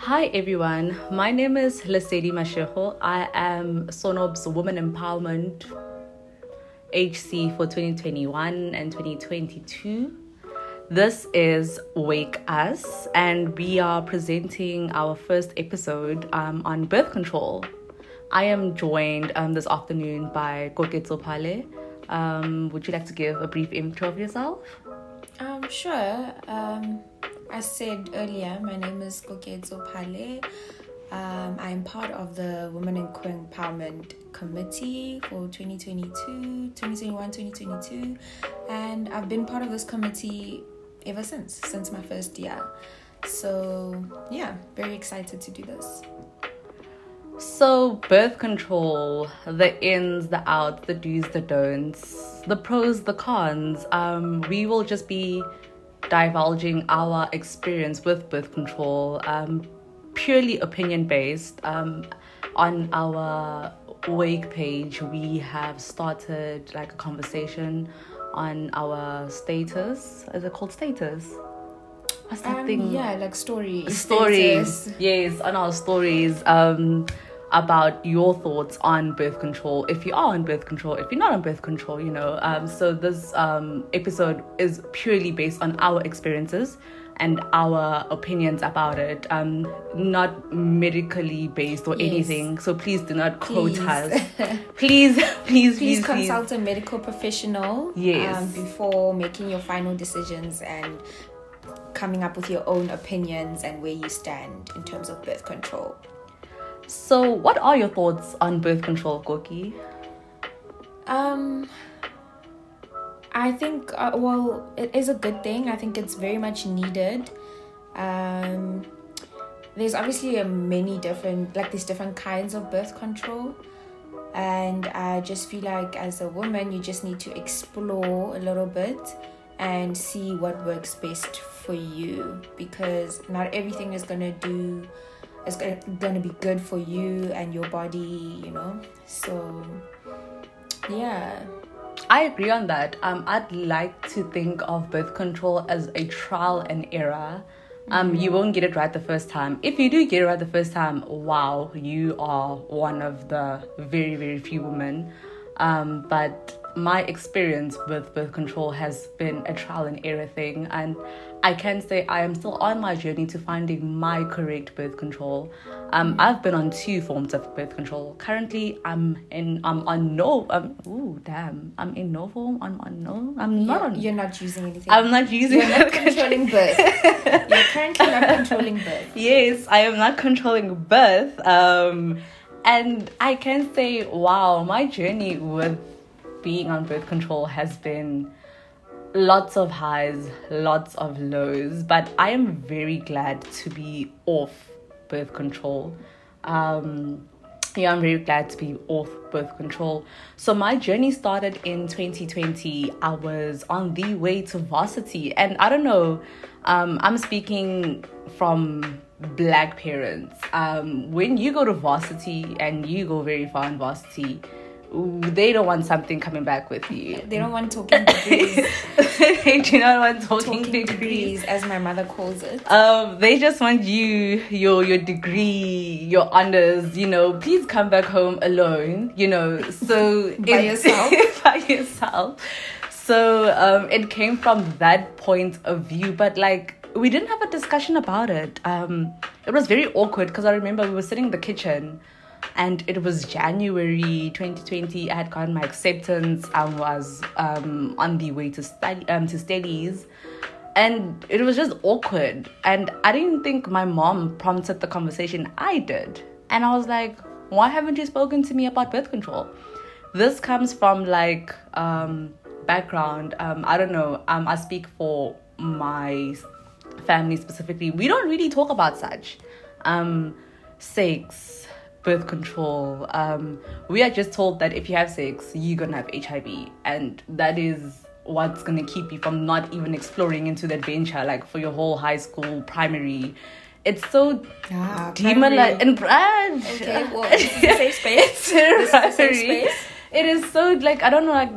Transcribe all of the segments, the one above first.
Hi everyone, my name is Lesedi Mashego. I am Sonob's Women Empowerment HC for 2021 and 2022. This is Wake Us, and we are presenting our first episode um, on birth control. I am joined um, this afternoon by Koketso Pale. Um, would you like to give a brief intro of yourself? Um, sure. Um, as said earlier, my name is Koketso Pale. Um, I am part of the Women in Queer Empowerment Committee for 2022, 2021, 2022, and I've been part of this committee ever since, since my first year. So, yeah, very excited to do this. So, birth control, the ins, the outs, the do's, the don'ts, the pros, the cons. Um, we will just be divulging our experience with birth control, um, purely opinion based. Um, on our wake page, we have started like a conversation on our status. Is it called status? What's that um, thing? Yeah, like stories. Stories. Status. Yes, on our stories. Um, about your thoughts on birth control if you are on birth control if you're not on birth control you know um, so this um, episode is purely based on our experiences and our opinions about it um, not medically based or yes. anything so please do not quote please. us please please please, please consult please. a medical professional yes. Um, before making your final decisions and coming up with your own opinions and where you stand in terms of birth control so, what are your thoughts on birth control, Koki? Um, I think, uh, well, it is a good thing. I think it's very much needed. Um, there's obviously many different, like, there's different kinds of birth control. And I just feel like as a woman, you just need to explore a little bit and see what works best for you because not everything is going to do it's going to be good for you and your body you know so yeah I agree on that. Um, I'd like to think of birth control as a trial and error. Um, mm-hmm. you won't get it right the first time. If you do get it right the first time, wow, you are one of the very, very few women. Um, but my experience with birth control has been a trial and error thing, and I can say I am still on my journey to finding my correct birth control. Um, I've been on two forms of birth control. Currently, I'm in. I'm on no. Um, ooh, damn. I'm in no form. I'm on no. I'm not you're, on. You're not using anything. I'm not using. You're not controlling birth. you're currently not controlling birth. Yes, I am not controlling birth. Um, and I can say, wow, my journey with being on birth control has been lots of highs, lots of lows, but I am very glad to be off birth control. Um, yeah, I'm very glad to be off birth control. So my journey started in 2020. I was on the way to varsity, and I don't know. Um, I'm speaking from black parents. Um, when you go to varsity and you go very far in varsity, they don't want something coming back with you. They don't want talking degrees. they do not want talking, talking degrees. degrees. as my mother calls it. Um, they just want you, your your degree, your honors. You know, please come back home alone. You know, so by yourself. by yourself. So um, it came from that point of view, but like we didn't have a discussion about it. Um, it was very awkward because I remember we were sitting in the kitchen and it was January 2020. I had gotten my acceptance and was um, on the way to study um, to studies, and it was just awkward. And I didn't think my mom prompted the conversation. I did, and I was like, "Why haven't you spoken to me about birth control?" This comes from like um, background. Um, I don't know. Um, I speak for my family specifically. We don't really talk about such. Um, sex birth control. Um, we are just told that if you have sex, you're gonna have HIV, and that is what's gonna keep you from not even exploring into the adventure, like for your whole high school, primary. It's so ah, demonized and brand. Okay, well, safe space. it's safe space. It is so like I don't know like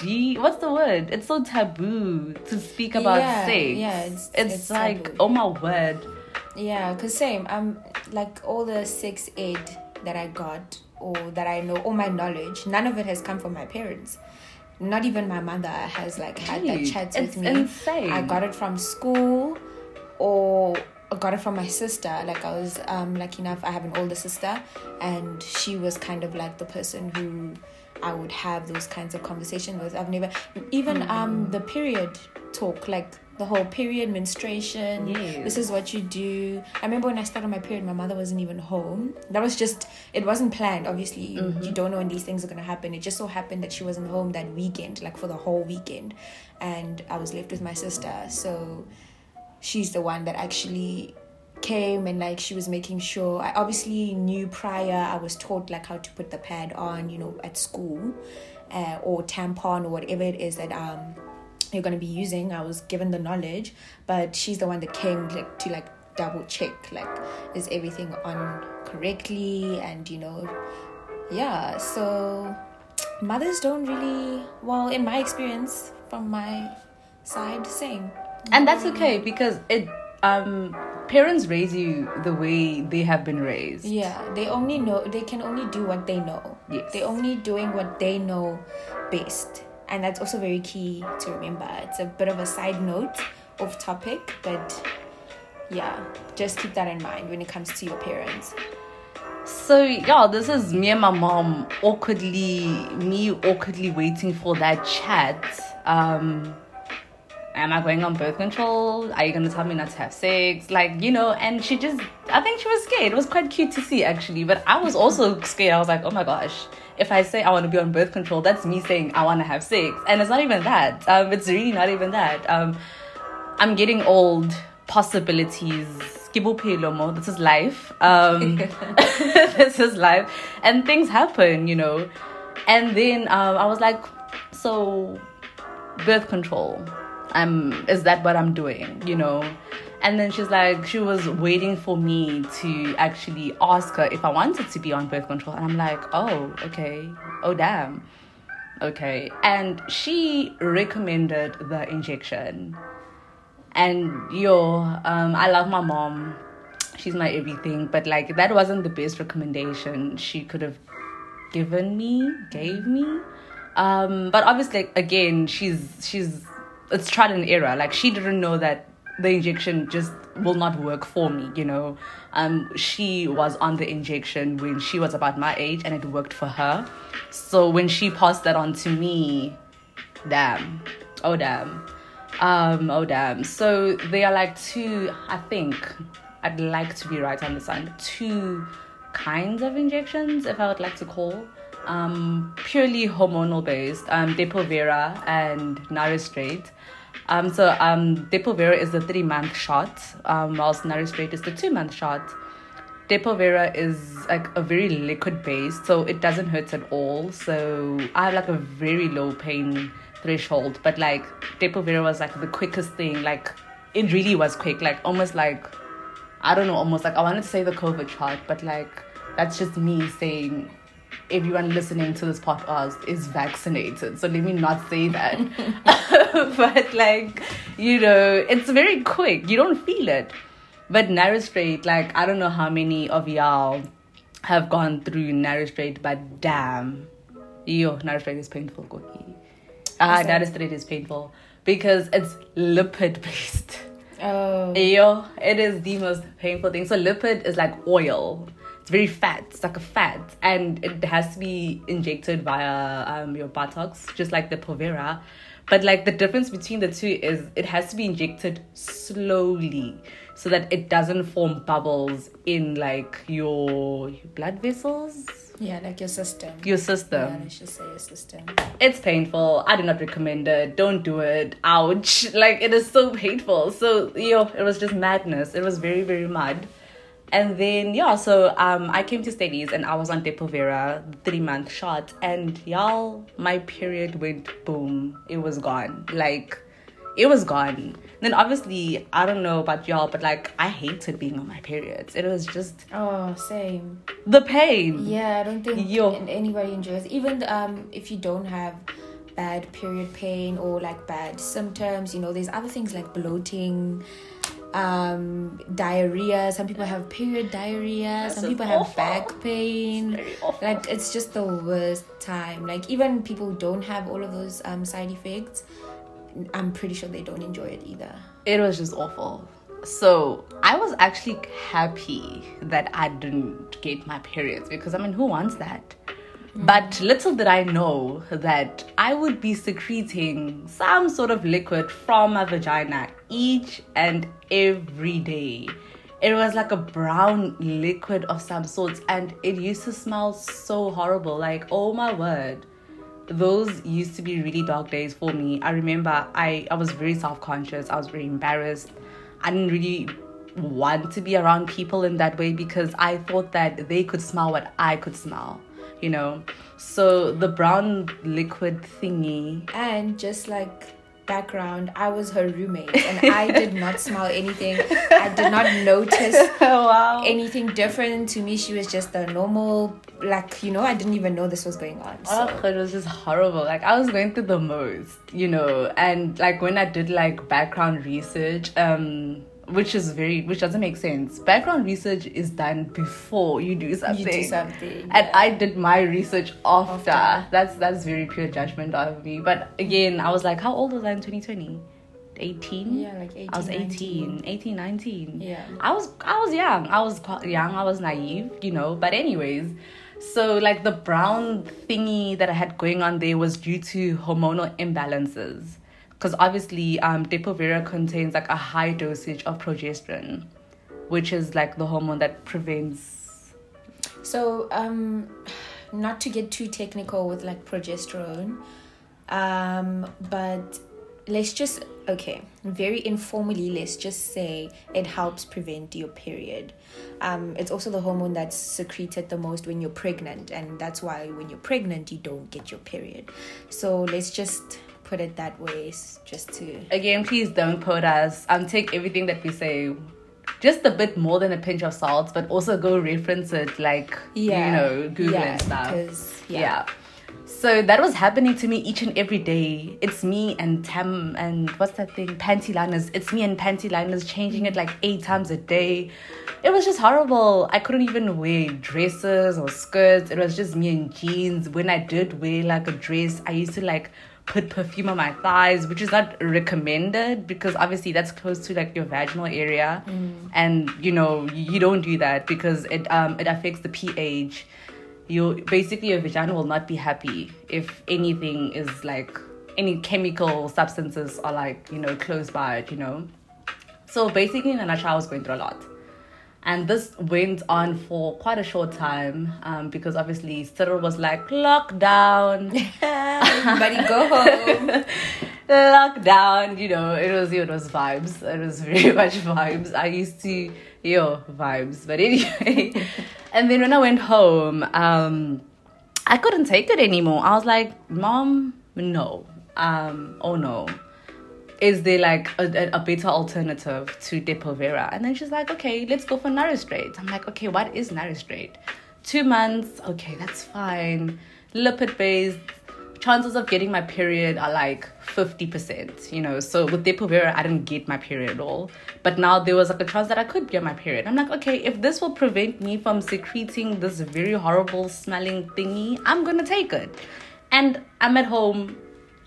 de what's the word? It's so taboo to speak about yeah, sex. Yeah, it's, it's, it's like taboo. oh my word Yeah, cause same. I'm like all the sex aid that I got or that I know, all my knowledge, none of it has come from my parents. Not even my mother has like had that chat with me. insane. I got it from school, or I got it from my sister. Like I was um lucky enough, I have an older sister, and she was kind of like the person who I would have those kinds of conversations with. I've never even um the period talk like the whole period menstruation Yes. this is what you do. I remember when i started my period my mother wasn't even home. That was just it wasn't planned obviously. You, Mm-hmm. you don't know when these things are going to happen. It just so happened that she wasn't home that weekend like for the whole weekend. And i was left with my sister. So she's the one that actually came and like she was making sure. I obviously knew prior i was taught like how to put the pad on you know at school uh, or tampon or whatever it is that um you're going to be using i was given the knowledge but she's the one that came like to like double check like is everything on correctly and you know yeah so mothers don't really well in my experience from my side same and that's okay because it um parents raise you the way they have been raised Yeah, they only know they can only do what they know. Yes. They're only doing what they know best. And that's also very key to remember. It's a bit of a side note off topic, but yeah, just keep that in mind when it comes to your parents. So yeah, this is me and my mom awkwardly, me awkwardly waiting for that chat. Um, am I going on birth control? Are you gonna tell me not to have sex? Like you know, and she just, I think she was scared. It was quite cute to see actually, but I was also scared. I was like, oh my gosh, if I say I want to be on birth control, that's me saying I want to have sex, and it's not even that. Um, it's really not even that. Um, I'm getting old. Possibilities. This is life. Um, this is life, and things happen, you know. And then um, I was like, so birth control. Um, is that what I'm doing? You know. And then she's like, she was waiting for me to actually ask her if I wanted to be on birth control, and I'm like, oh, okay, oh damn, okay. And she recommended the injection. And yo um i love my mom. She's my everything. But like that wasn't the best recommendation she could have given me gave me. Um but obviously again she's she's it's trial and error. Like she didn't know that the injection just will not work for me you know. Um she was on the injection when she was about my age and it worked for her. So when she passed that on to me damn. Oh damn. Um oh damn. So they are like two i think i'd like to be right on this one. Two kinds of injections if i would like to call. Um purely hormonal based um depo-vera and Nur-Isterate um so um depo-vera is the three month shot um whilst Nur-Isterate is the two month shot Depo-Vera is like a very liquid base, so it doesn't hurt at all. So I have like a very low pain threshold, but like Depo-Vera was like the quickest thing. Like it really was quick, like almost like I don't know, almost like I wanted to say the COVID shot, but like that's just me saying everyone listening to this podcast is vaccinated. So let me not say that. but like, you know, it's very quick. You don't feel it. But Nur-Isterate, like I don't know how many of y'all have gone through Nur-Isterate, but damn, yo, Nur-Isterate is painful, Koki. Ah, narrow straight is painful because it's lipid based. Oh, Yo, it is the most painful thing. So lipid is like oil. Very fat. It's like a fat, and it has to be injected via um, your buttocks, just like the Povera. But like the difference between the two is it has to be injected slowly, so that it doesn't form bubbles in like your blood vessels, yeah, like your system. your Yeah, system let's just say your system. it's painful. I do not recommend it. Don't do it. Ouch. Like it is so painful. So yo, it was just madness. It was very, very mad. And then yeah, so um I came to studies and I was on Depo-Vera, three month shot, and y'all, my period went boom. It was gone. Like it was gone. Then obviously I don't know about y'all, but like I hated being on my periods. It was just Oh, same. the pain. Yeah, I don't think Yo. an- anybody enjoys. Even um, if you don't have bad period pain or like bad symptoms, you know, there's other things like bloating, um, diarrhea. Some people have period diarrhea. That's some people have back pain. Awful. Like it's just the worst time. Like even people who don't have all of those um, side effects. I'm pretty sure they don't enjoy it either. it was just awful. So I was actually happy that I didn't get my periods because I mean, who wants that? But little did I know that I would be secreting some sort of liquid from my vagina each and every day. It was like a brown liquid of some sorts, and it used to smell so horrible. Like, oh my word those used to be really dark days for me. I remember I, I was very self conscious, I was very embarrassed. I didn't really want to be around people in that way because I thought that they could smell what I could smell, you know. So the brown liquid thingy. And just like background, I was her roommate and I did not smell anything. I did not notice wow. anything different. To me, she was just a normal, like, you know, I didn't even know this was going on. So. Oh, it was just horrible. Like I was going through the most, you know, and like when I did like background research, um, which is very, which doesn't make sense. Background research is done before you do something. you do something. And yeah. I did my research after. After. That's that's very pure judgment of me. But again, I was like, how old was I in 2020? 18? Yeah, like 18. I was 19. 18, 18, 19. Yeah. I was I was young. I was young. I was naive, you know. But anyways, so like the brown thingy that I had going on there was due to hormonal imbalances. Because obviously, um, Depo-Vera contains like a high dosage of progesterone, which is like the hormone that prevents. So, um, not to get too technical with like progesterone, um, but let's just okay, very informally, let's just say it helps prevent your period. Um, it's also the hormone that's secreted the most when you're pregnant, and that's why when you're pregnant you don't get your period. So let's just put it that way, just to Again, please don't quote us. Um, take everything that we say just a bit more than a pinch of salt, but also go reference it like you know, Google yeah, and stuff. yeah. yeah. So that was happening to me each and every day. It's me and Tam and what's that thing? Panty liners. It's me and panty liners changing it like eight times a day. It was just horrible. I couldn't even wear dresses or skirts. It was just me in jeans. When I did wear like a dress, I used to like put perfume on my thighs, which is not recommended because obviously that's close to like your vaginal area, and you know you don't do that because it um it affects the pH you basically your vagina will not be happy if anything is like any chemical substances are like you know close by it you know? So basically in a nutshell i was going through a lot and this went on for quite a short time um, because obviously Cyril was like lockdown. Everybody go home. lockdown you know it was it was vibes. It was very much vibes. I used to yo vibes. But anyway. And then when i went home um i couldn't take it anymore. I was like mom no. Um oh no is there like a, a, better alternative to Depo-Vera? And then she's like, okay, let's go for Nur-Isterate. I'm like, okay, what is Nur-Isterate? Two months, okay, that's fine. Lipid based, chances of getting my period are like 50%, you know. So with Depo-Vera, I didn't get my period at all. But now there was like a chance that I could get my period. I'm like, okay, if this will prevent me from secreting this very horrible smelling thingy, I'm gonna take it. And I'm at home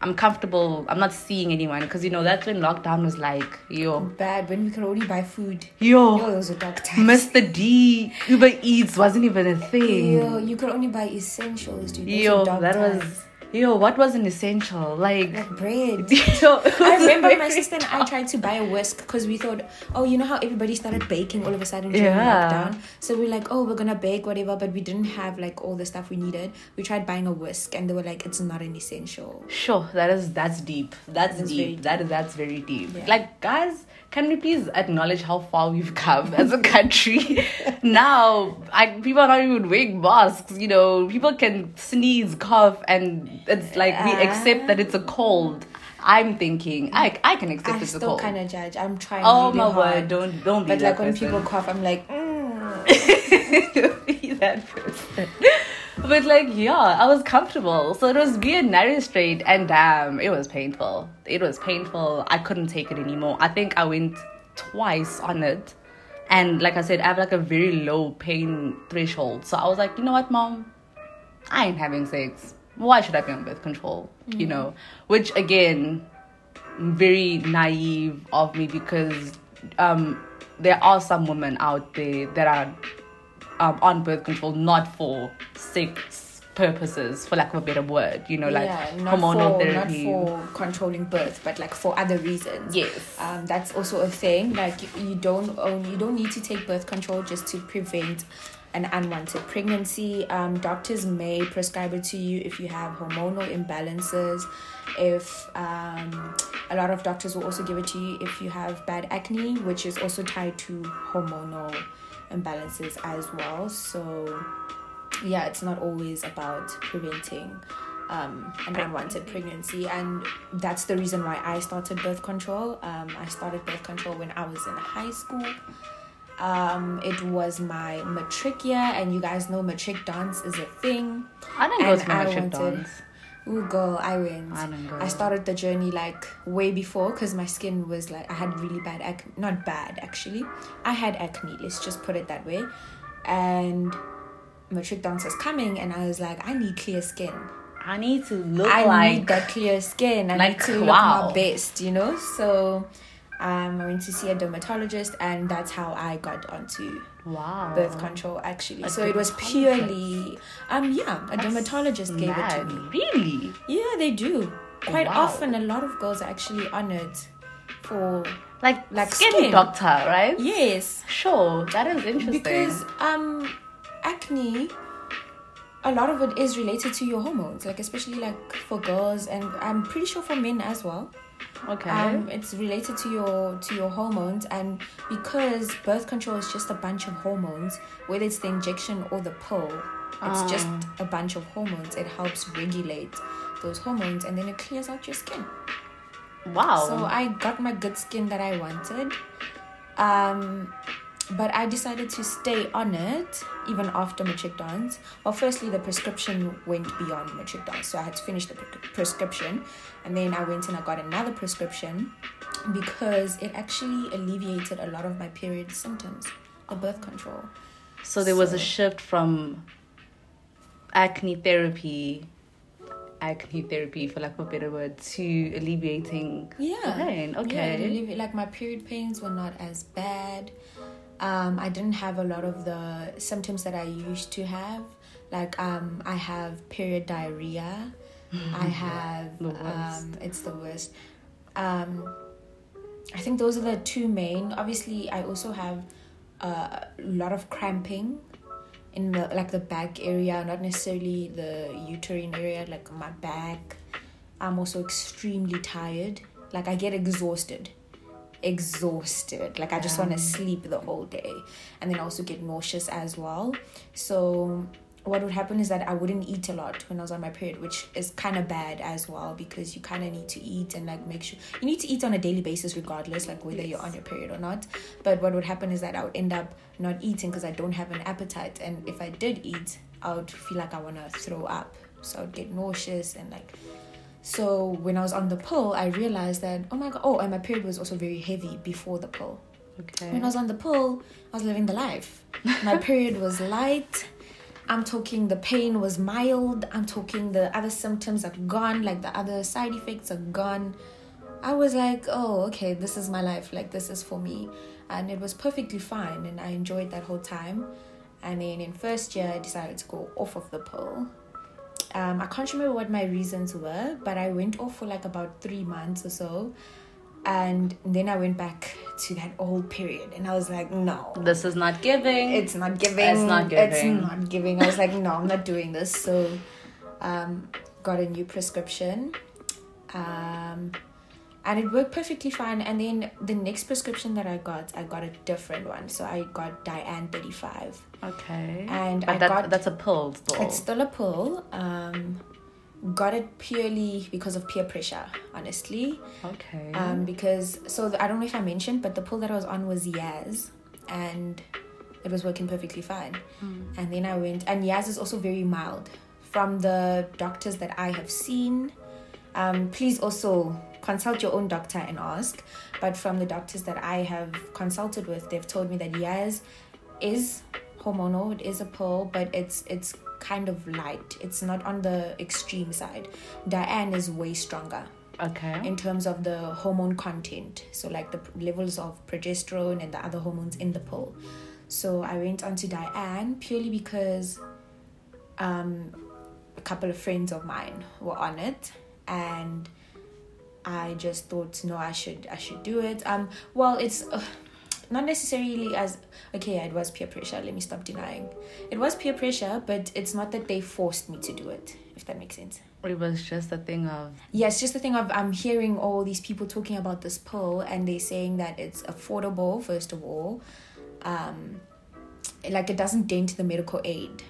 I'm comfortable. I'm not seeing anyone because you know that's when lockdown was like, yo, Bad when we could only buy food. Yo, yo, those were dark times. Mr. D, Uber Eats wasn't even a thing. Yo, you could only buy essentials, dude. Those Yo, that times. was yo. What was an essential? Like, like bread. yo, it I remember my sister and I tried to buy a whisk because we thought, oh, you know how everybody started baking all of a sudden during Yeah. lockdown. So we are like, oh, we're gonna bake whatever, but we didn't have like all the stuff we needed. We tried buying a whisk, and they were like, it's not an essential. Sure, that is that's deep. That's That is deep. deep. That is that's very deep. Yeah. Like guys, can we please acknowledge how far we've come as a country? now, I people are not even wearing masks. You know, people can sneeze, cough, and it's like we accept that it's a cold. I'm thinking I I can accept I it's a cold. I still kind of judge. I'm trying. oh really my hard. word! Don't don't be But like when people cough, I'm like, mm. be that person. But like, yeah, I was comfortable. So it was and Nur-Isterate, and damn, it was painful. It was painful. I couldn't take it anymore. I think I went twice on it. And like I said, I have like a very low pain threshold. So I was like, you know what, mom? I ain't having sex. Why should I be on birth control? You know, which again, very naive of me because um, there are some women out there that are um, on birth control not for sex purposes, for lack of a better word. You know, like yeah, hormonal for, therapy. Not for controlling birth, but like for other reasons. Yes. Um, that's also a thing. Like you, you don't own, you don't need to take birth control just to prevent an unwanted pregnancy. Um, doctors may prescribe it to you if you have hormonal imbalances. If um, a lot of doctors will also give it to you if you have bad acne, which is also tied to hormonal imbalances as well. So yeah, it's not always about preventing um, an unwanted pregnancy, and that's the reason why I started birth control. Um, I started birth control when I was in high school. Um, it was my matric year, and you guys know matric dance is a thing. I didn't go and to I wanted- dance. Ooh, girl, I went. I. I started the journey like way before because my skin was like I had really bad acne. Not bad actually. I had acne. Let's just put it that way. And matric dance was coming, and I was like, I need clear skin. I need to look I like need that clear skin. I like, need to look my best, you know. So, um, I went to see a dermatologist, and that's how I got onto wow birth control. Actually, A so it was purely, um, yeah, a dermatologist gave it to me. Really? Yeah, they do. Quite Wow. often, a lot of girls are actually honored for Like Like skin, skin. doctor, right? yes, Sure, that is interesting. because um, acne. A lot of it is related to your hormones, like especially like for girls, and I'm pretty sure for men as well. Okay, Um, it's related to your to your hormones, and because birth control is just a bunch of hormones, whether it's the injection or the pill, it's just Ah. a bunch of hormones. It helps regulate those hormones, and then it clears out your skin. wow. So I got my good skin that I wanted. Um, but I decided to stay on it even after matric dance. Well, firstly, the prescription went beyond matric dance, so I had to finish the pre- prescription, and then I went and I got another prescription because it actually alleviated a lot of my period symptoms, the birth control. So there was a shift from acne therapy, acne therapy for lack of a better word, to alleviating Yeah. pain. Okay. it allevi- like my period pains were not as bad. Um, I didn't have a lot of the symptoms that I used to have. Like um, I have period diarrhea. I have The um, it's the worst. Um, I think those are the two main. Obviously, I also have a lot of cramping in the like the back area, not necessarily the uterine area, like my back. I'm also extremely tired. Like I get exhausted. Exhausted. Like I just want to sleep the whole day. And then also get nauseous as well. So what would happen is that I wouldn't eat a lot when I was on my period, which is kind of bad as well because you kind of need to eat and like make sure you need to eat on a daily basis, regardless, like whether you're on your period or not. But what would happen is that I would end up not eating because I don't have an appetite, and if I did eat, I would feel like I want to throw up, so I would get nauseous and like. So when I was on the pill, I realized that oh my god, oh, and my period was also very heavy before the pill. Okay. When I was on the pill, I was living the life. My period was light. I'm talking the pain was mild. I'm talking the other symptoms are gone, like the other side effects are gone. I was like, oh, okay, this is my life. Like, this is for me. And it was perfectly fine. And I enjoyed that whole time. And then in first year, I decided to go off of the pill. Um, I can't remember what my reasons were, but I went off for like about three months or so. And then I went back to that old period. And I was like, no, this is not giving. it's not giving. It's not giving. It's not giving. I was like, no, I'm not doing this. So, um, got a new prescription, um, and it worked perfectly fine. And then the next prescription that I got, I got a different one. So I got Diane 35, okay. and but I that, got that's a pull still. it's still a pull. Um, got it purely because of peer pressure, honestly. okay. Um, because so the, I don't know if I mentioned, but the pull that I was on was Yaz, and it was working perfectly fine. And then I went, and Yaz is also very mild. From the doctors that I have seen, um, please also consult your own doctor and ask. But from the doctors that I have consulted with, they've told me that Yaz is hormonal. It is a pill, but it's it's kind of light. It's not on the extreme side. Diane is way stronger Okay. in terms of the hormone content. So like the levels of progesterone and the other hormones in the pill. So I went on to Diane purely because um, a couple of friends of mine were on it and I just thought no I should I should do it. Um well it's uh, not necessarily as okay it was peer pressure let me stop denying it was peer pressure but it's not that they forced me to do it if that makes sense It was just a thing of yeah, it's just the thing of I'm hearing all these people talking about this pill and they're saying that it's affordable, first of all. Um, like it doesn't dent the medical aid.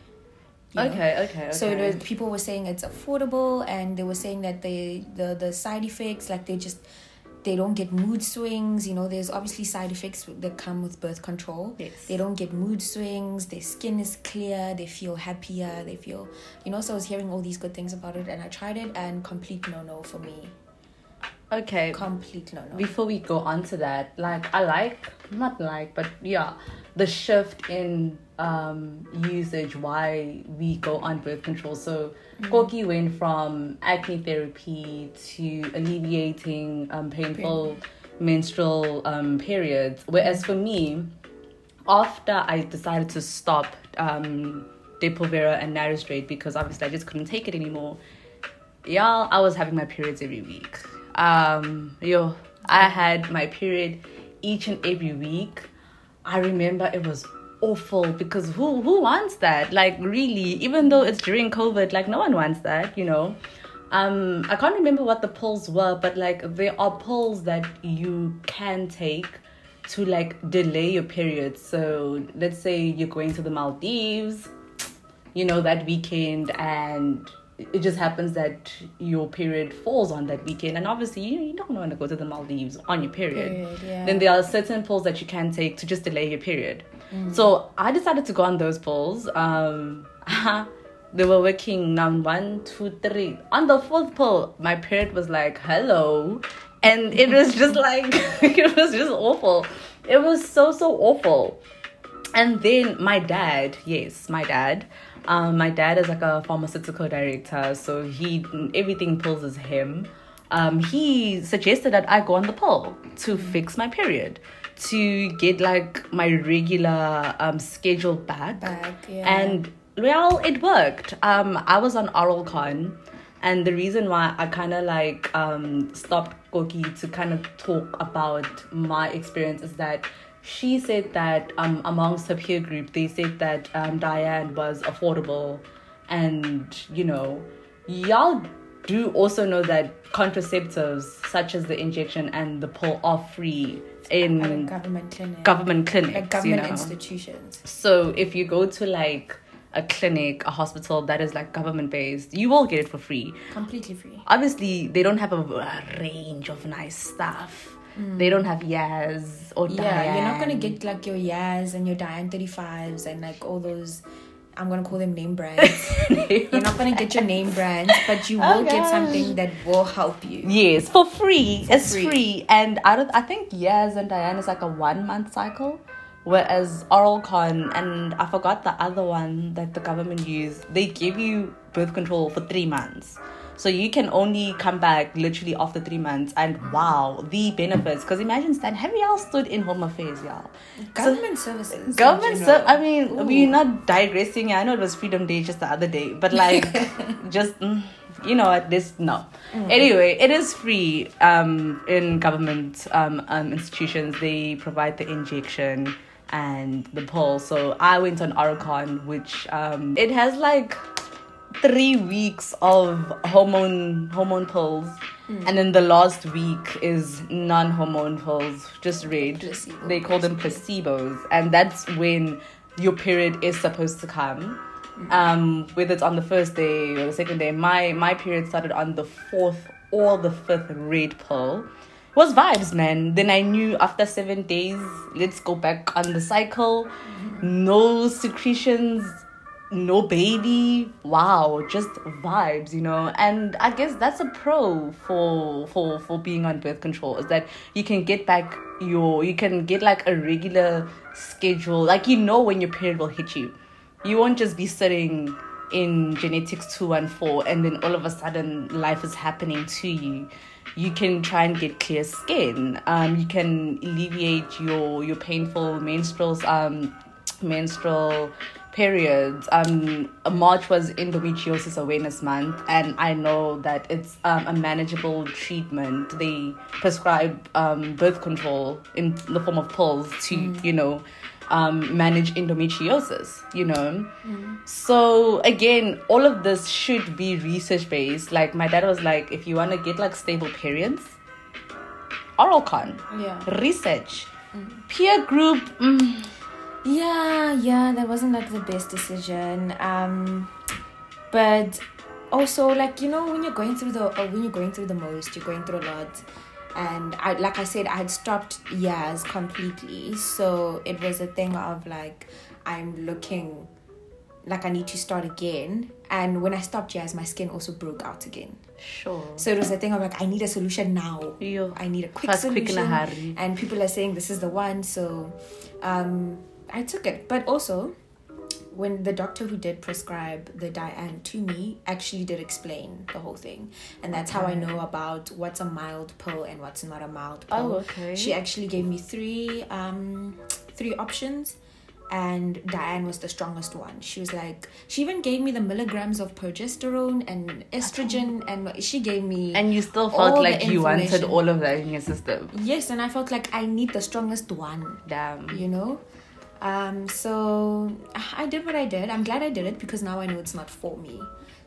you know? okay, okay, okay. So the people were saying it's affordable and they were saying that they the the side effects like they just they don't get mood swings. You know, there's obviously side effects that come with birth control. Yes. They don't get mood swings. Their skin is clear. They feel happier. They feel, you know. So I was hearing all these good things about it, and I tried it, and complete no no for me. okay. Complete no no. Before we go on to that, like I like not like, but yeah, the shift in um usage why we go on birth control. So Koki went from acne therapy to alleviating um painful menstrual um periods. Whereas for me, after I decided to stop um Depo-Vera and Nur-Isterate because obviously I just couldn't take it anymore. Y'all, I was having my periods every week. Um, yo, I had my period each and every week. I remember it was awful because who who wants that? Like really, even though it's during COVID, like no one wants that, you know. Um, I can't remember what the pills were, but like there are pills that you can take to like delay your period. So let's say you're going to the Maldives, you know, that weekend and it just happens that your period falls on that weekend and obviously you, you don't want to go to the Maldives on your period. Period, yeah. Then there are certain pills that you can take to just delay your period. So I decided to go on those pills. Um they were working on one, two, three. On the fourth pill, my period was like, hello. And it was just like it was just awful. It was so so awful. And then my dad, yes, my dad. Um, my dad is like a pharmaceutical director, so he everything pills is him. Um, he suggested that I go on the pill to fix my period, to get like my regular um schedule back. Back, yeah. And well, it worked. Um, I was on Oralcon, and the reason why I kind of like um stopped Koki to kind of talk about my experience is that she said that um amongst her peer group they said that um Diane was affordable, and you know, y'all do also know that contraceptives such as the injection and the pill are free in government clinic. government clinics. Like government you know? institutions. So if you go to like a clinic, a hospital that is like government based, you will get it for free. Completely free. Obviously, they don't have a range of nice stuff. They don't have Yaz or Mm. Yeah, you're not gonna get like your Yaz and your Diane 35s and like all those. I'm gonna call them name brands. you're not gonna get your name brands, but you will Oh, get something that will help you. Yes, for free. it's free. free. And I don't I think Yaz and Diane is like a one month cycle. Whereas Oralcon and I forgot the other one that the government used, they give you birth control for three months. So you can only come back literally after three months and wow, the benefits. Because imagine Stan, have y'all stood in home affairs, y'all? Government services. in Government, I mean, Ooh. we're not digressing. I know it was Freedom Day just the other day, but like, just mm, you know what? This no. Mm. Anyway, it is free um, in government um, um, institutions. They provide the injection and the pill. So I went on Oralcon, which um, it has like three weeks of hormone hormone pills. Mm. And then the last week is non-hormone pills, just red. Placebo. They call them placebos, and that's when your period is supposed to come. Um, whether it's on the first day or the second day. My my period started on the fourth or the fifth red pill. Was vibes, man. Then I knew after seven days, let's go back on the cycle. No secretions. No baby? Wow just vibes you know? And i guess that's a pro for for for being on birth control is that you can get back your you can get like a regular schedule. Like you know when your period will hit you. You won't just be sitting in genetics 214 and then all of a sudden life is happening to you. You can try and get clear skin. Um you can alleviate your your painful menstruals um menstrual periods. Um, March was Endometriosis Awareness Month, and I know that it's um, a manageable treatment. They prescribe um, birth control in the form of pills to, mm. you know, um, manage endometriosis, you know. Mm. So again, all of this should be research based. Like my dad was like, if you want to get like stable periods, Oralcon, yeah, research, mm. peer group. Mm, yeah, yeah, that wasn't like the best decision. Um, but also like you know when you're going through the uh, when you're going through the most, you're going through a lot. And I, like I said, I had stopped Yaz completely. So it was a thing of like, I'm looking like I need to start again. And when I stopped Yaz, my skin also broke out again. Sure. So it was a thing of like, I need a solution now. Yeah. I need a quick Fast, solution. Quick and people are saying this is the one. So, um, I took it. But also, when the doctor who did prescribe the Diane to me actually did explain the whole thing. And that's how I know about what's a mild pill and what's not a mild pill. Oh, okay. She actually gave me three um three options and Diane was the strongest one. She was like, she even gave me the milligrams of progesterone and estrogen, and she gave me. And you still felt like you wanted all of that in your system. Yes, and I felt like I need the strongest one. Damn. You know? Um, so I did what I did. I'm glad I did it because now I know it's not for me.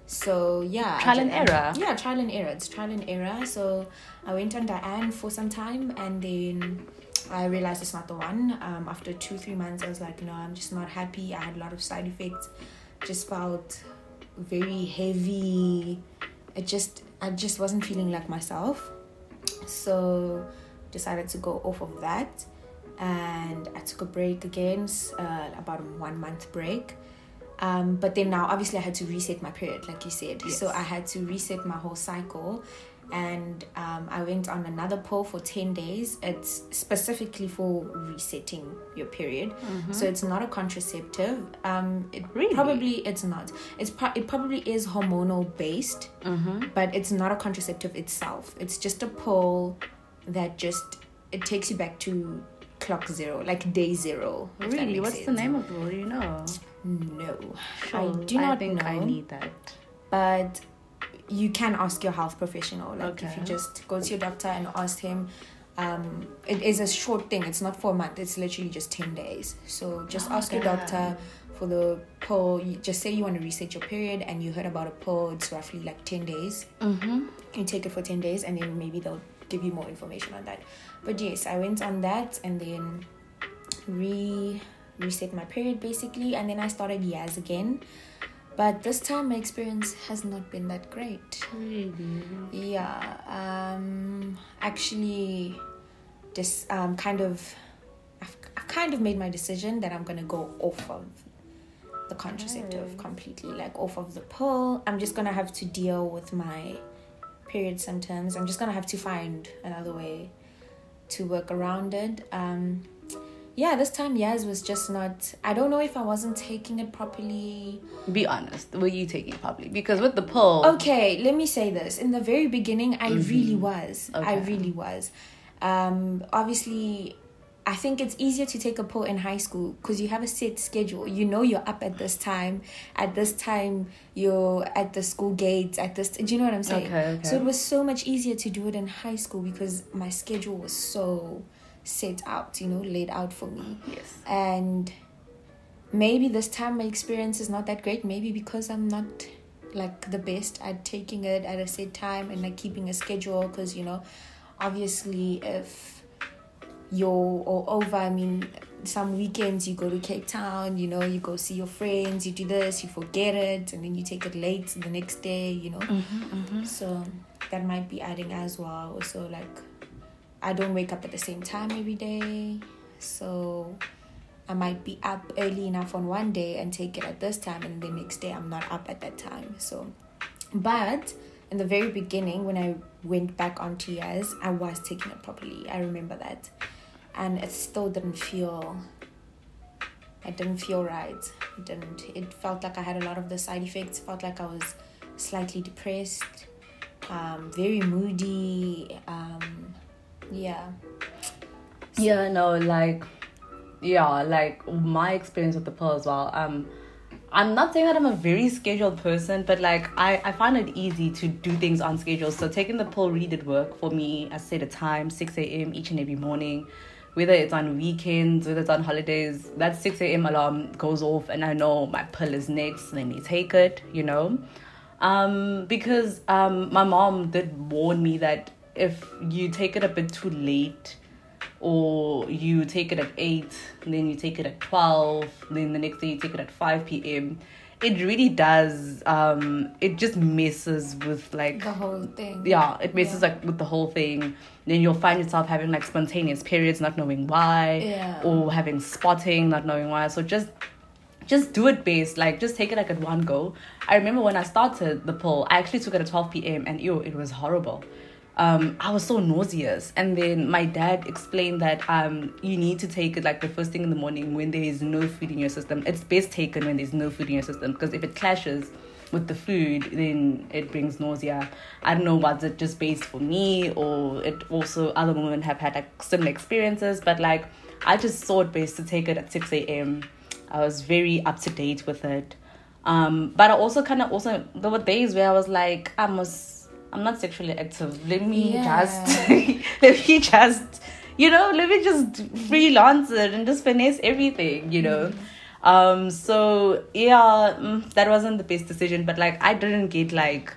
So yeah, trial and error. Yeah, trial and error. It's trial and error. So I went on Diane for some time, and then I realized it's not the one. Um, after two three months, I was like, no, I'm just not happy. I had a lot of side effects. Just felt very heavy. It just I just wasn't feeling like myself. So decided to go off of that and I took a break again, uh, about a one month break. Um, but then now, obviously, I had to reset my period, like you said. Yes. So I had to reset my whole cycle, and um, I went on another pill for ten days. It's specifically for resetting your period, mm-hmm. so it's not a contraceptive. Um, it really? probably it's not. It's pro- it probably is hormonal based, mm-hmm. but it's not a contraceptive itself. It's just a pill that just it takes you back to clock zero, like day zero. Really? What's sense. the name of it? Do you know? No, sure. I do not I think know, I need that. But you can ask your health professional. Like okay. if you just go to your doctor and ask him. Um, it is a short thing. It's not for a month. It's literally just ten days. So just oh, ask your doctor for the pill. You just say you want to reset your period, and you heard about a pill. It's roughly like ten days. Mm-hmm. You take it for ten days, and then maybe they'll give you more information on that. But yes, I went on that and then re reset my period basically, and then I started Yaz again. But this time my experience has not been that great. Really? Yeah. Um. Actually, just um kind of. I've, I've kind of made my decision that I'm gonna go off of the contraceptive completely, like off of the pill. I'm just gonna have to deal with my period symptoms. I'm just gonna have to find another way to work around it. Um, yeah, this time Yaz was just not. I don't know if I wasn't taking it properly. Be honest, were you taking it properly? Because with the pill. Okay, let me say this. In the very beginning, I mm-hmm. really was. Okay. I really was. Um, obviously, I think it's easier to take a poll in high school because you have a set schedule. You know you're up at this time. At this time, you're at the school gates. At this, do you know what I'm saying? Okay, okay. So it was so much easier to do it in high school because my schedule was so set out. You know, laid out for me. Yes. And maybe this time my experience is not that great. Maybe because I'm not like the best at taking it at a set time and like keeping a schedule. Because you know, obviously, if you're all over. I mean, some weekends you go to Cape Town, you know, you go see your friends, you do this, you forget it, and then you take it late the next day, you know. Mm-hmm, mm-hmm. So that might be adding as well. Also, like, I don't wake up at the same time every day. So I might be up early enough on one day and take it at this time, and the next day I'm not up at that time. So, but in the very beginning, when I went back on two Yaz, I was taking it properly. I remember that, and it still didn't feel. It didn't feel right. It didn't. It felt like I had a lot of the side effects. Felt like I was slightly depressed, um, very moody. Um, yeah. Yeah, no, like, yeah, like my experience with the pill as well. Um, I'm not saying that I'm a very scheduled person, but like I, I find it easy to do things on schedule. So taking the pill really did work for me. I set a time, 6 a.m. each and every morning. Whether it's on weekends, whether it's on holidays, that 6 a.m. alarm goes off and I know my pill is next. Let me take it, you know? Um, because um, my mom did warn me that if you take it a bit too late, or you take it at 8 then you take it at 12 then the next day you take it at 5 p.m it really does um it just messes with like the whole thing. Yeah it messes yeah. like with the whole thing. Then you'll find yourself having like spontaneous periods not knowing why yeah. or having spotting not knowing why. So just just do it based like just take it like at one go. I remember when i started the pill i actually took it at 12 p.m and ew it was horrible um, I was so nauseous. And then my dad explained that um, you need to take it like the first thing in the morning when there is no food in your system. It's best taken when there's no food in your system because if it clashes with the food, then it brings nausea. I don't know, was it just based for me or it also other women have had like similar experiences, but like I just saw it best to take it at 6 a.m. I was very up to date with it. Um, but I also kind of also, there were days where I was like, I must I'm not sexually active. Let me yeah. just let me just you know, let me just freelance it and just finesse everything, you know. Mm. Um, so yeah, mm, that wasn't the best decision, but like I didn't get like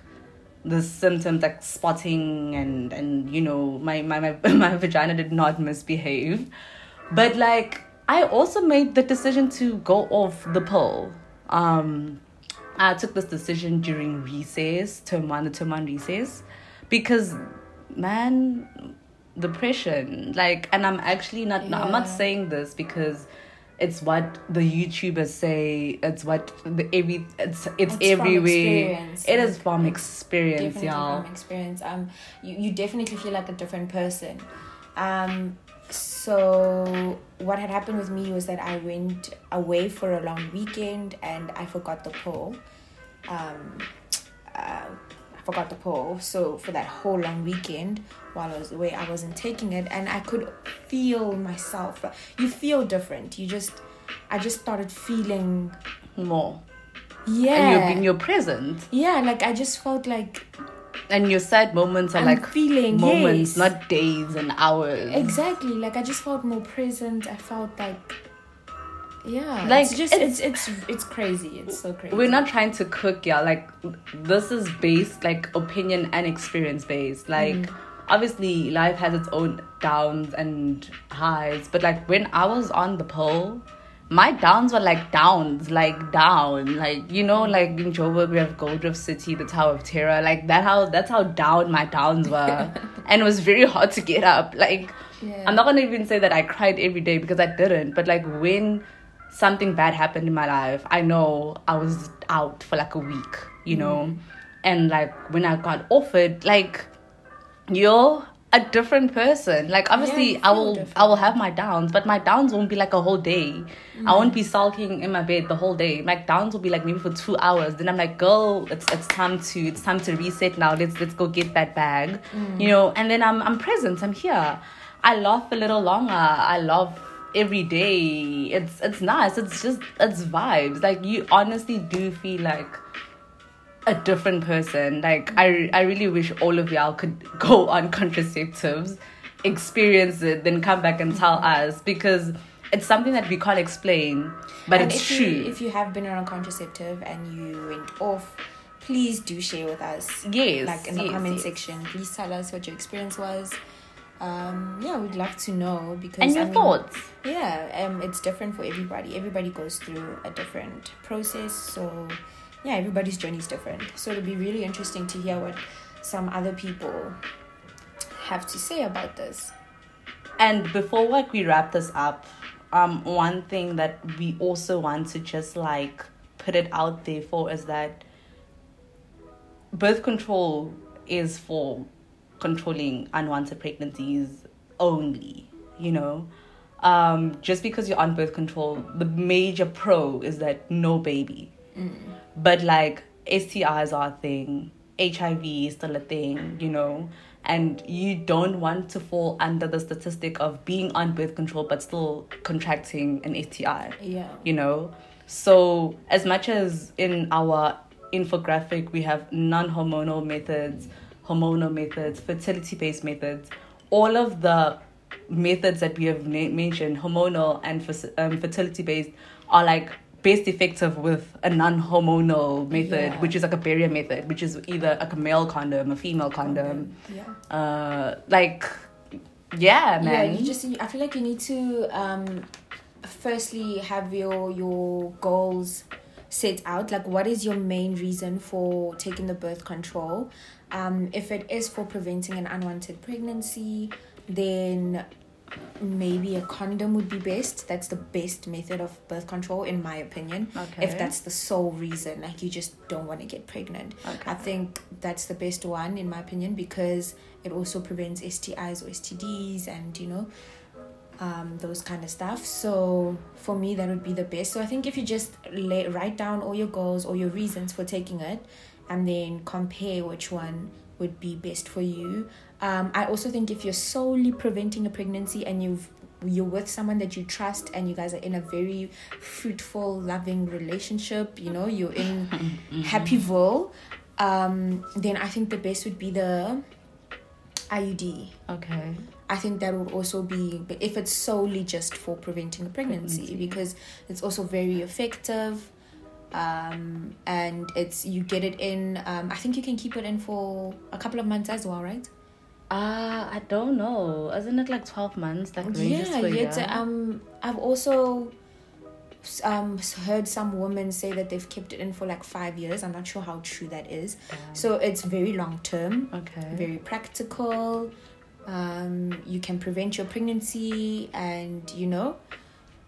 the symptoms like spotting and and you know my my my, my vagina did not misbehave, but like I also made the decision to go off the pill. Um, I took this decision during recess, term one, the term one recess, because man, depression. Like, and I'm actually not. Yeah. No, I'm not saying this because it's what the YouTubers say. It's what the every. It's it's, it's everywhere. It is from experience, y'all. From experience, um, you you definitely feel like a different person. Um, so what had happened with me was that I went away for a long weekend and I forgot the pill. Um, uh, I forgot the pill. So for that whole long weekend, while I was away, I wasn't taking it, and I could feel myself. You feel different. You just, I just started feeling more. Yeah, and you're being your present. Yeah, like I just felt like and your sad moments are I'm like feeling moments, yes. not days and hours. Exactly. Like I just felt more present. I felt like yeah like it's just it's, it's it's it's crazy it's so crazy we're not trying to cook yeah like this is based like opinion and experience based like mm. obviously life has its own downs and highs but like when i was on the pole my downs were like downs, like down, like you know, like in Joburg we have Gold Reef City, the Tower of Terror, like that. How that's how down my downs were, and it was very hard to get up. Like yeah. I'm not gonna even say that I cried every day because I didn't, but like when something bad happened in my life, I know I was out for like a week, you know, mm. and like when I got offered, like yo, a different person. Like obviously yeah, I will different. I will have my downs, but my downs won't be like a whole day. Mm-hmm. I won't be sulking in my bed the whole day. My downs will be like maybe for two hours. Then I'm like, girl, it's it's time to it's time to reset now. Let's let's go get that bag. Mm-hmm. You know, and then I'm I'm present, I'm here. I laugh a little longer. I love every day. It's it's nice. It's just it's vibes. Like you honestly do feel like a different person. Like I I really wish all of y'all could go on contraceptives, experience it, then come back and tell us because it's something that we can't explain, but and it's if true. You, if you have been on a contraceptive and you went off, please do share with us. Yes, like in the yes, comment yes. section. Please tell us what your experience was. Um, yeah, we'd love to know because and your I mean, thoughts. Yeah, um, it's different for everybody. Everybody goes through a different process, so yeah, everybody's journey is different. So it'll be really interesting to hear what some other people have to say about this. And before like we wrap this up, um one thing that we also want to just like put it out there for is that birth control is for controlling unwanted pregnancies only, you know. Um, just because you're on birth control, the major pro is that no baby. But like STIs are a thing, HIV is still a thing, you know, and you don't want to fall under the statistic of being on birth control but still contracting an STI Yeah. you know? So as much as in our infographic we have non-hormonal methods hormonal methods fertility based methods all of the methods that we have na- mentioned hormonal and fer- um, fertility based are like best effective with a non-hormonal method Yeah. which is like a barrier method which is either like a male condom a female condom. Yeah. uh like yeah man. Yeah, you just I feel like you need to um firstly have your your goals set out. Like what is your main reason for taking the birth control? Um if it is for preventing an unwanted pregnancy then maybe a condom would be best that's the best method of birth control in my opinion okay if that's the sole reason like you just don't want to get pregnant okay I think that's the best one in my opinion because it also prevents STIs or STDs and you know um, those kind of stuff. So for me, that would be the best. So I think if you just lay, write down all your goals or your reasons for taking it, and then compare which one would be best for you. Um, I also think if you're solely preventing a pregnancy and you've you're with someone that you trust and you guys are in a very fruitful loving relationship you know you're in happyville um then i think the best would be the iud okay. I think that would also be if it's solely just for preventing a pregnancy, Pregnancy. because it's also very effective um and it's you get it in um i think you can keep it in for a couple of months as well right Uh, I don't know. Isn't it like 12 months? that ranges yeah, for yet year? um I've also um heard some women say that they've kept it in for like five years. I'm not sure how true that is. So it's very long term, okay. very practical. Um, you can prevent your pregnancy, and you know,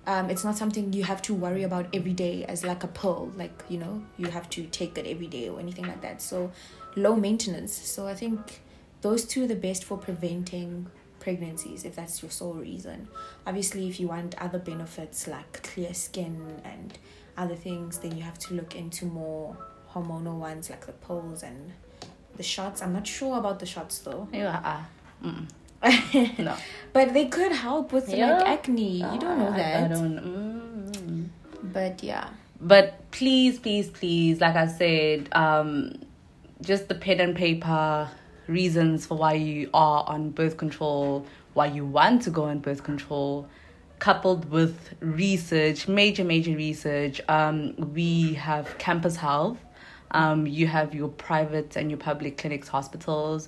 um, it's not something you have to worry about every day as like a pill. Like you know, you have to take it every day or anything like that. So low maintenance. So I think those two are the best for preventing pregnancies if that's your sole reason. Obviously, if you want other benefits like clear skin and other things, then you have to look into more hormonal ones like the pills and the shots. I'm not sure about the shots though. Yeah, uh, mm, no. but they could help with Yeah. like acne. You don't know that. I, don't. Mm. But yeah. But please, please, please, like I said, um, just the pen and paper reasons for why you are on birth control, why you want to go on birth control, coupled with research, major, major research. Um, we have campus health. Um, you have your private and your public clinics, hospitals.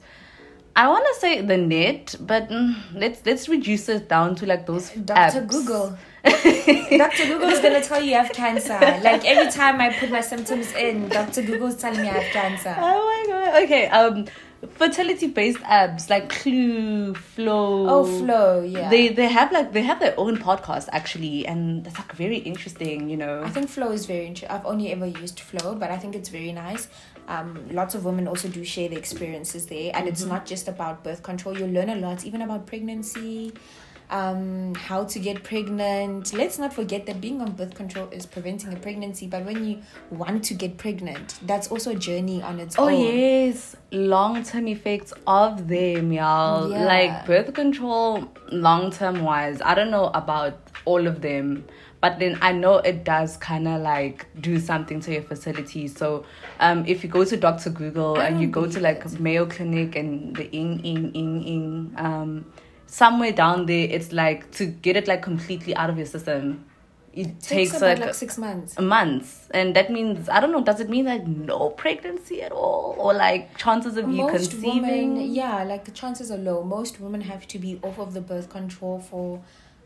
I want to say the net, but mm, let's let's reduce it down to like those Dr. apps. Google. Dr. Google is gonna tell you you have cancer. Like every time I put my symptoms in, Dr. Google's telling me I have cancer. Oh my god. Okay. Um, fertility based apps like Clue, Flow. Oh, Flow, yeah. They they have like they have their own podcast actually, and that's like very interesting. You know. I think Flow is very interesting. I've only ever used Flow, but I think it's very nice. Um, lots of women also do share their experiences there, and it's not just about birth control. You learn a lot, even about pregnancy, um, how to get pregnant. Let's not forget that being on birth control is preventing a pregnancy, but when you want to get pregnant, that's also a journey on its Oh own. Oh, yes, long term effects of them, y'all. Yeah. Like birth control, long term wise, I don't know about all of them, but then I know it does kind of like do something to your fertility. So, um, if you go to Doctor Google and you go to like. Mayo Clinic and the ing ing ing ing, um, somewhere down there, it's like to get it like completely out of your system. It takes takes about like, like six months. months and that means i don't know does it mean like no pregnancy at all or like chances of you conceiving women yeah like the chances are low most women have to be off of the birth control for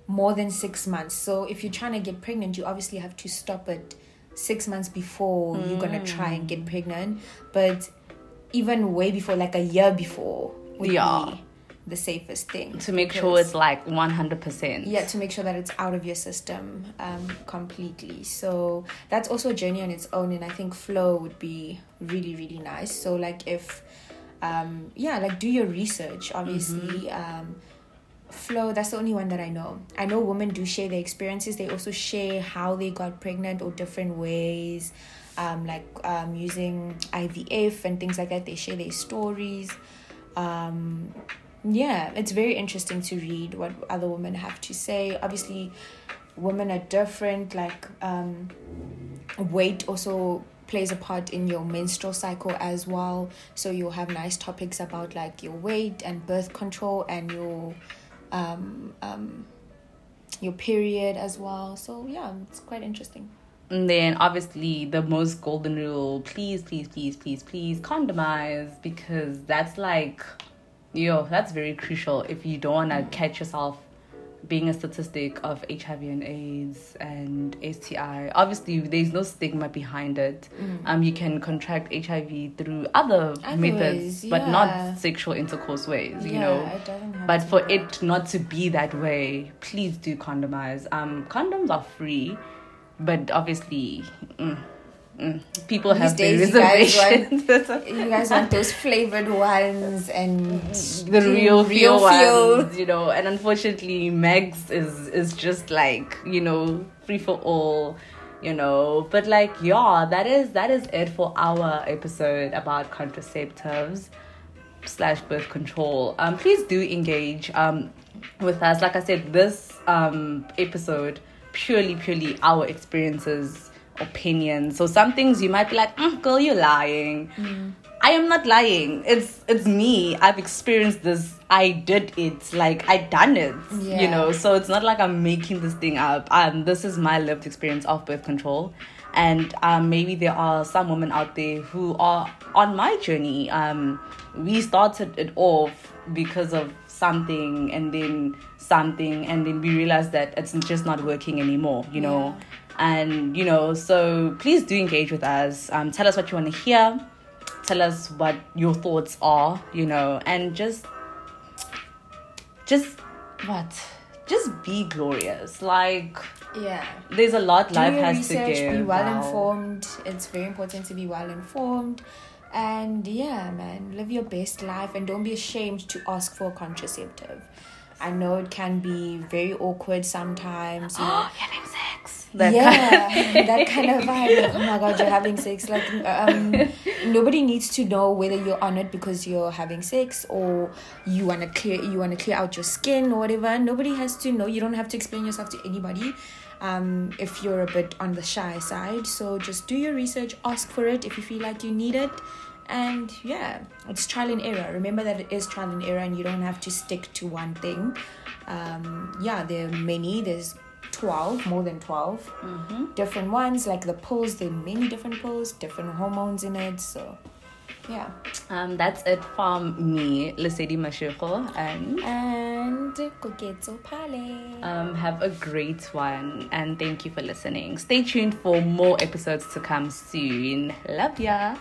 more than six months so if you're trying to get pregnant you obviously have to stop it six months before you're gonna hmm. try and get pregnant but even way before like a year before Yeah. be the safest thing. To make sure it's like 100%. yeah to make sure that it's out of your system um completely. So that's also a journey on its own and i think flow would be really really nice. So like if um yeah like do your research obviously. Um flow that's the only one that i know. I know women do share their experiences. They also share how they got pregnant or different ways um like um using ivf and things like that. They share their stories. Um yeah it's very interesting to read what other women have to say. Obviously women are different like um weight also plays a part in your menstrual cycle as well. So you'll have nice topics about like your weight and birth control and your um um your period as well. So yeah it's quite interesting. And then obviously the most golden rule, please, please, please, please, please condomize because that's like yo, that's very crucial if you don't wanna catch yourself being a statistic of HIV and AIDS and STI. Obviously there's no stigma behind it. Um you can contract HIV through other Other methods, ways, but not sexual intercourse ways, you yeah, know. it doesn't have But for it not to be that way, please do condomize. Um, condoms are free, but obviously, mm, mm, people These have their days you guys reservations. you guys want those flavored ones and the real, real feel feel. ones, you know. And unfortunately, Megs is is just like you know free for all, you know. But like, yeah, that is that is it for our episode about contraceptives slash birth control. Um, please do engage um with us. Like I said, this um episode purely purely our experiences opinions so some things you might be like mm, girl you're lying I am not lying. It's it's me. I've experienced this. I did it. Like I done it. You know. So it's not like I'm making this thing up. Um, this is my lived experience of birth control, and um, maybe there are some women out there who are on my journey. Um, we started it off because of something, and then something, and then we realized that it's just not working anymore. You know. Yeah. And you know, so please do engage with us. Um, tell us what you want to hear tell us what your thoughts are you know and just just what just be glorious like yeah there's a lot do life has research, to give be well wow. informed. It's very important to be well informed. And yeah, man, live your best life and don't be ashamed to ask for a contraceptive. I know it can be very awkward sometimes. You know, having sex that yeah, kind- that kind of vibe. Like, oh my god, you're having sex. Like, um, nobody needs to know whether you're on it because you're having sex or you wanna clear you wanna clear out your skin or whatever. Nobody has to know. You don't have to explain yourself to anybody. Um, if you're a bit on the shy side, so just do your research, ask for it if you feel like you need it, and yeah, it's trial and error. Remember that it is trial and error, and you don't have to stick to one thing. Um, yeah, there are many. There's 12 more than 12 different ones like the pills there are many different pills different hormones in it so yeah. Um that's it from me lesedi mashiko and and koketso pale. um have a great one and thank you for listening. Stay tuned for more episodes to come soon. Love ya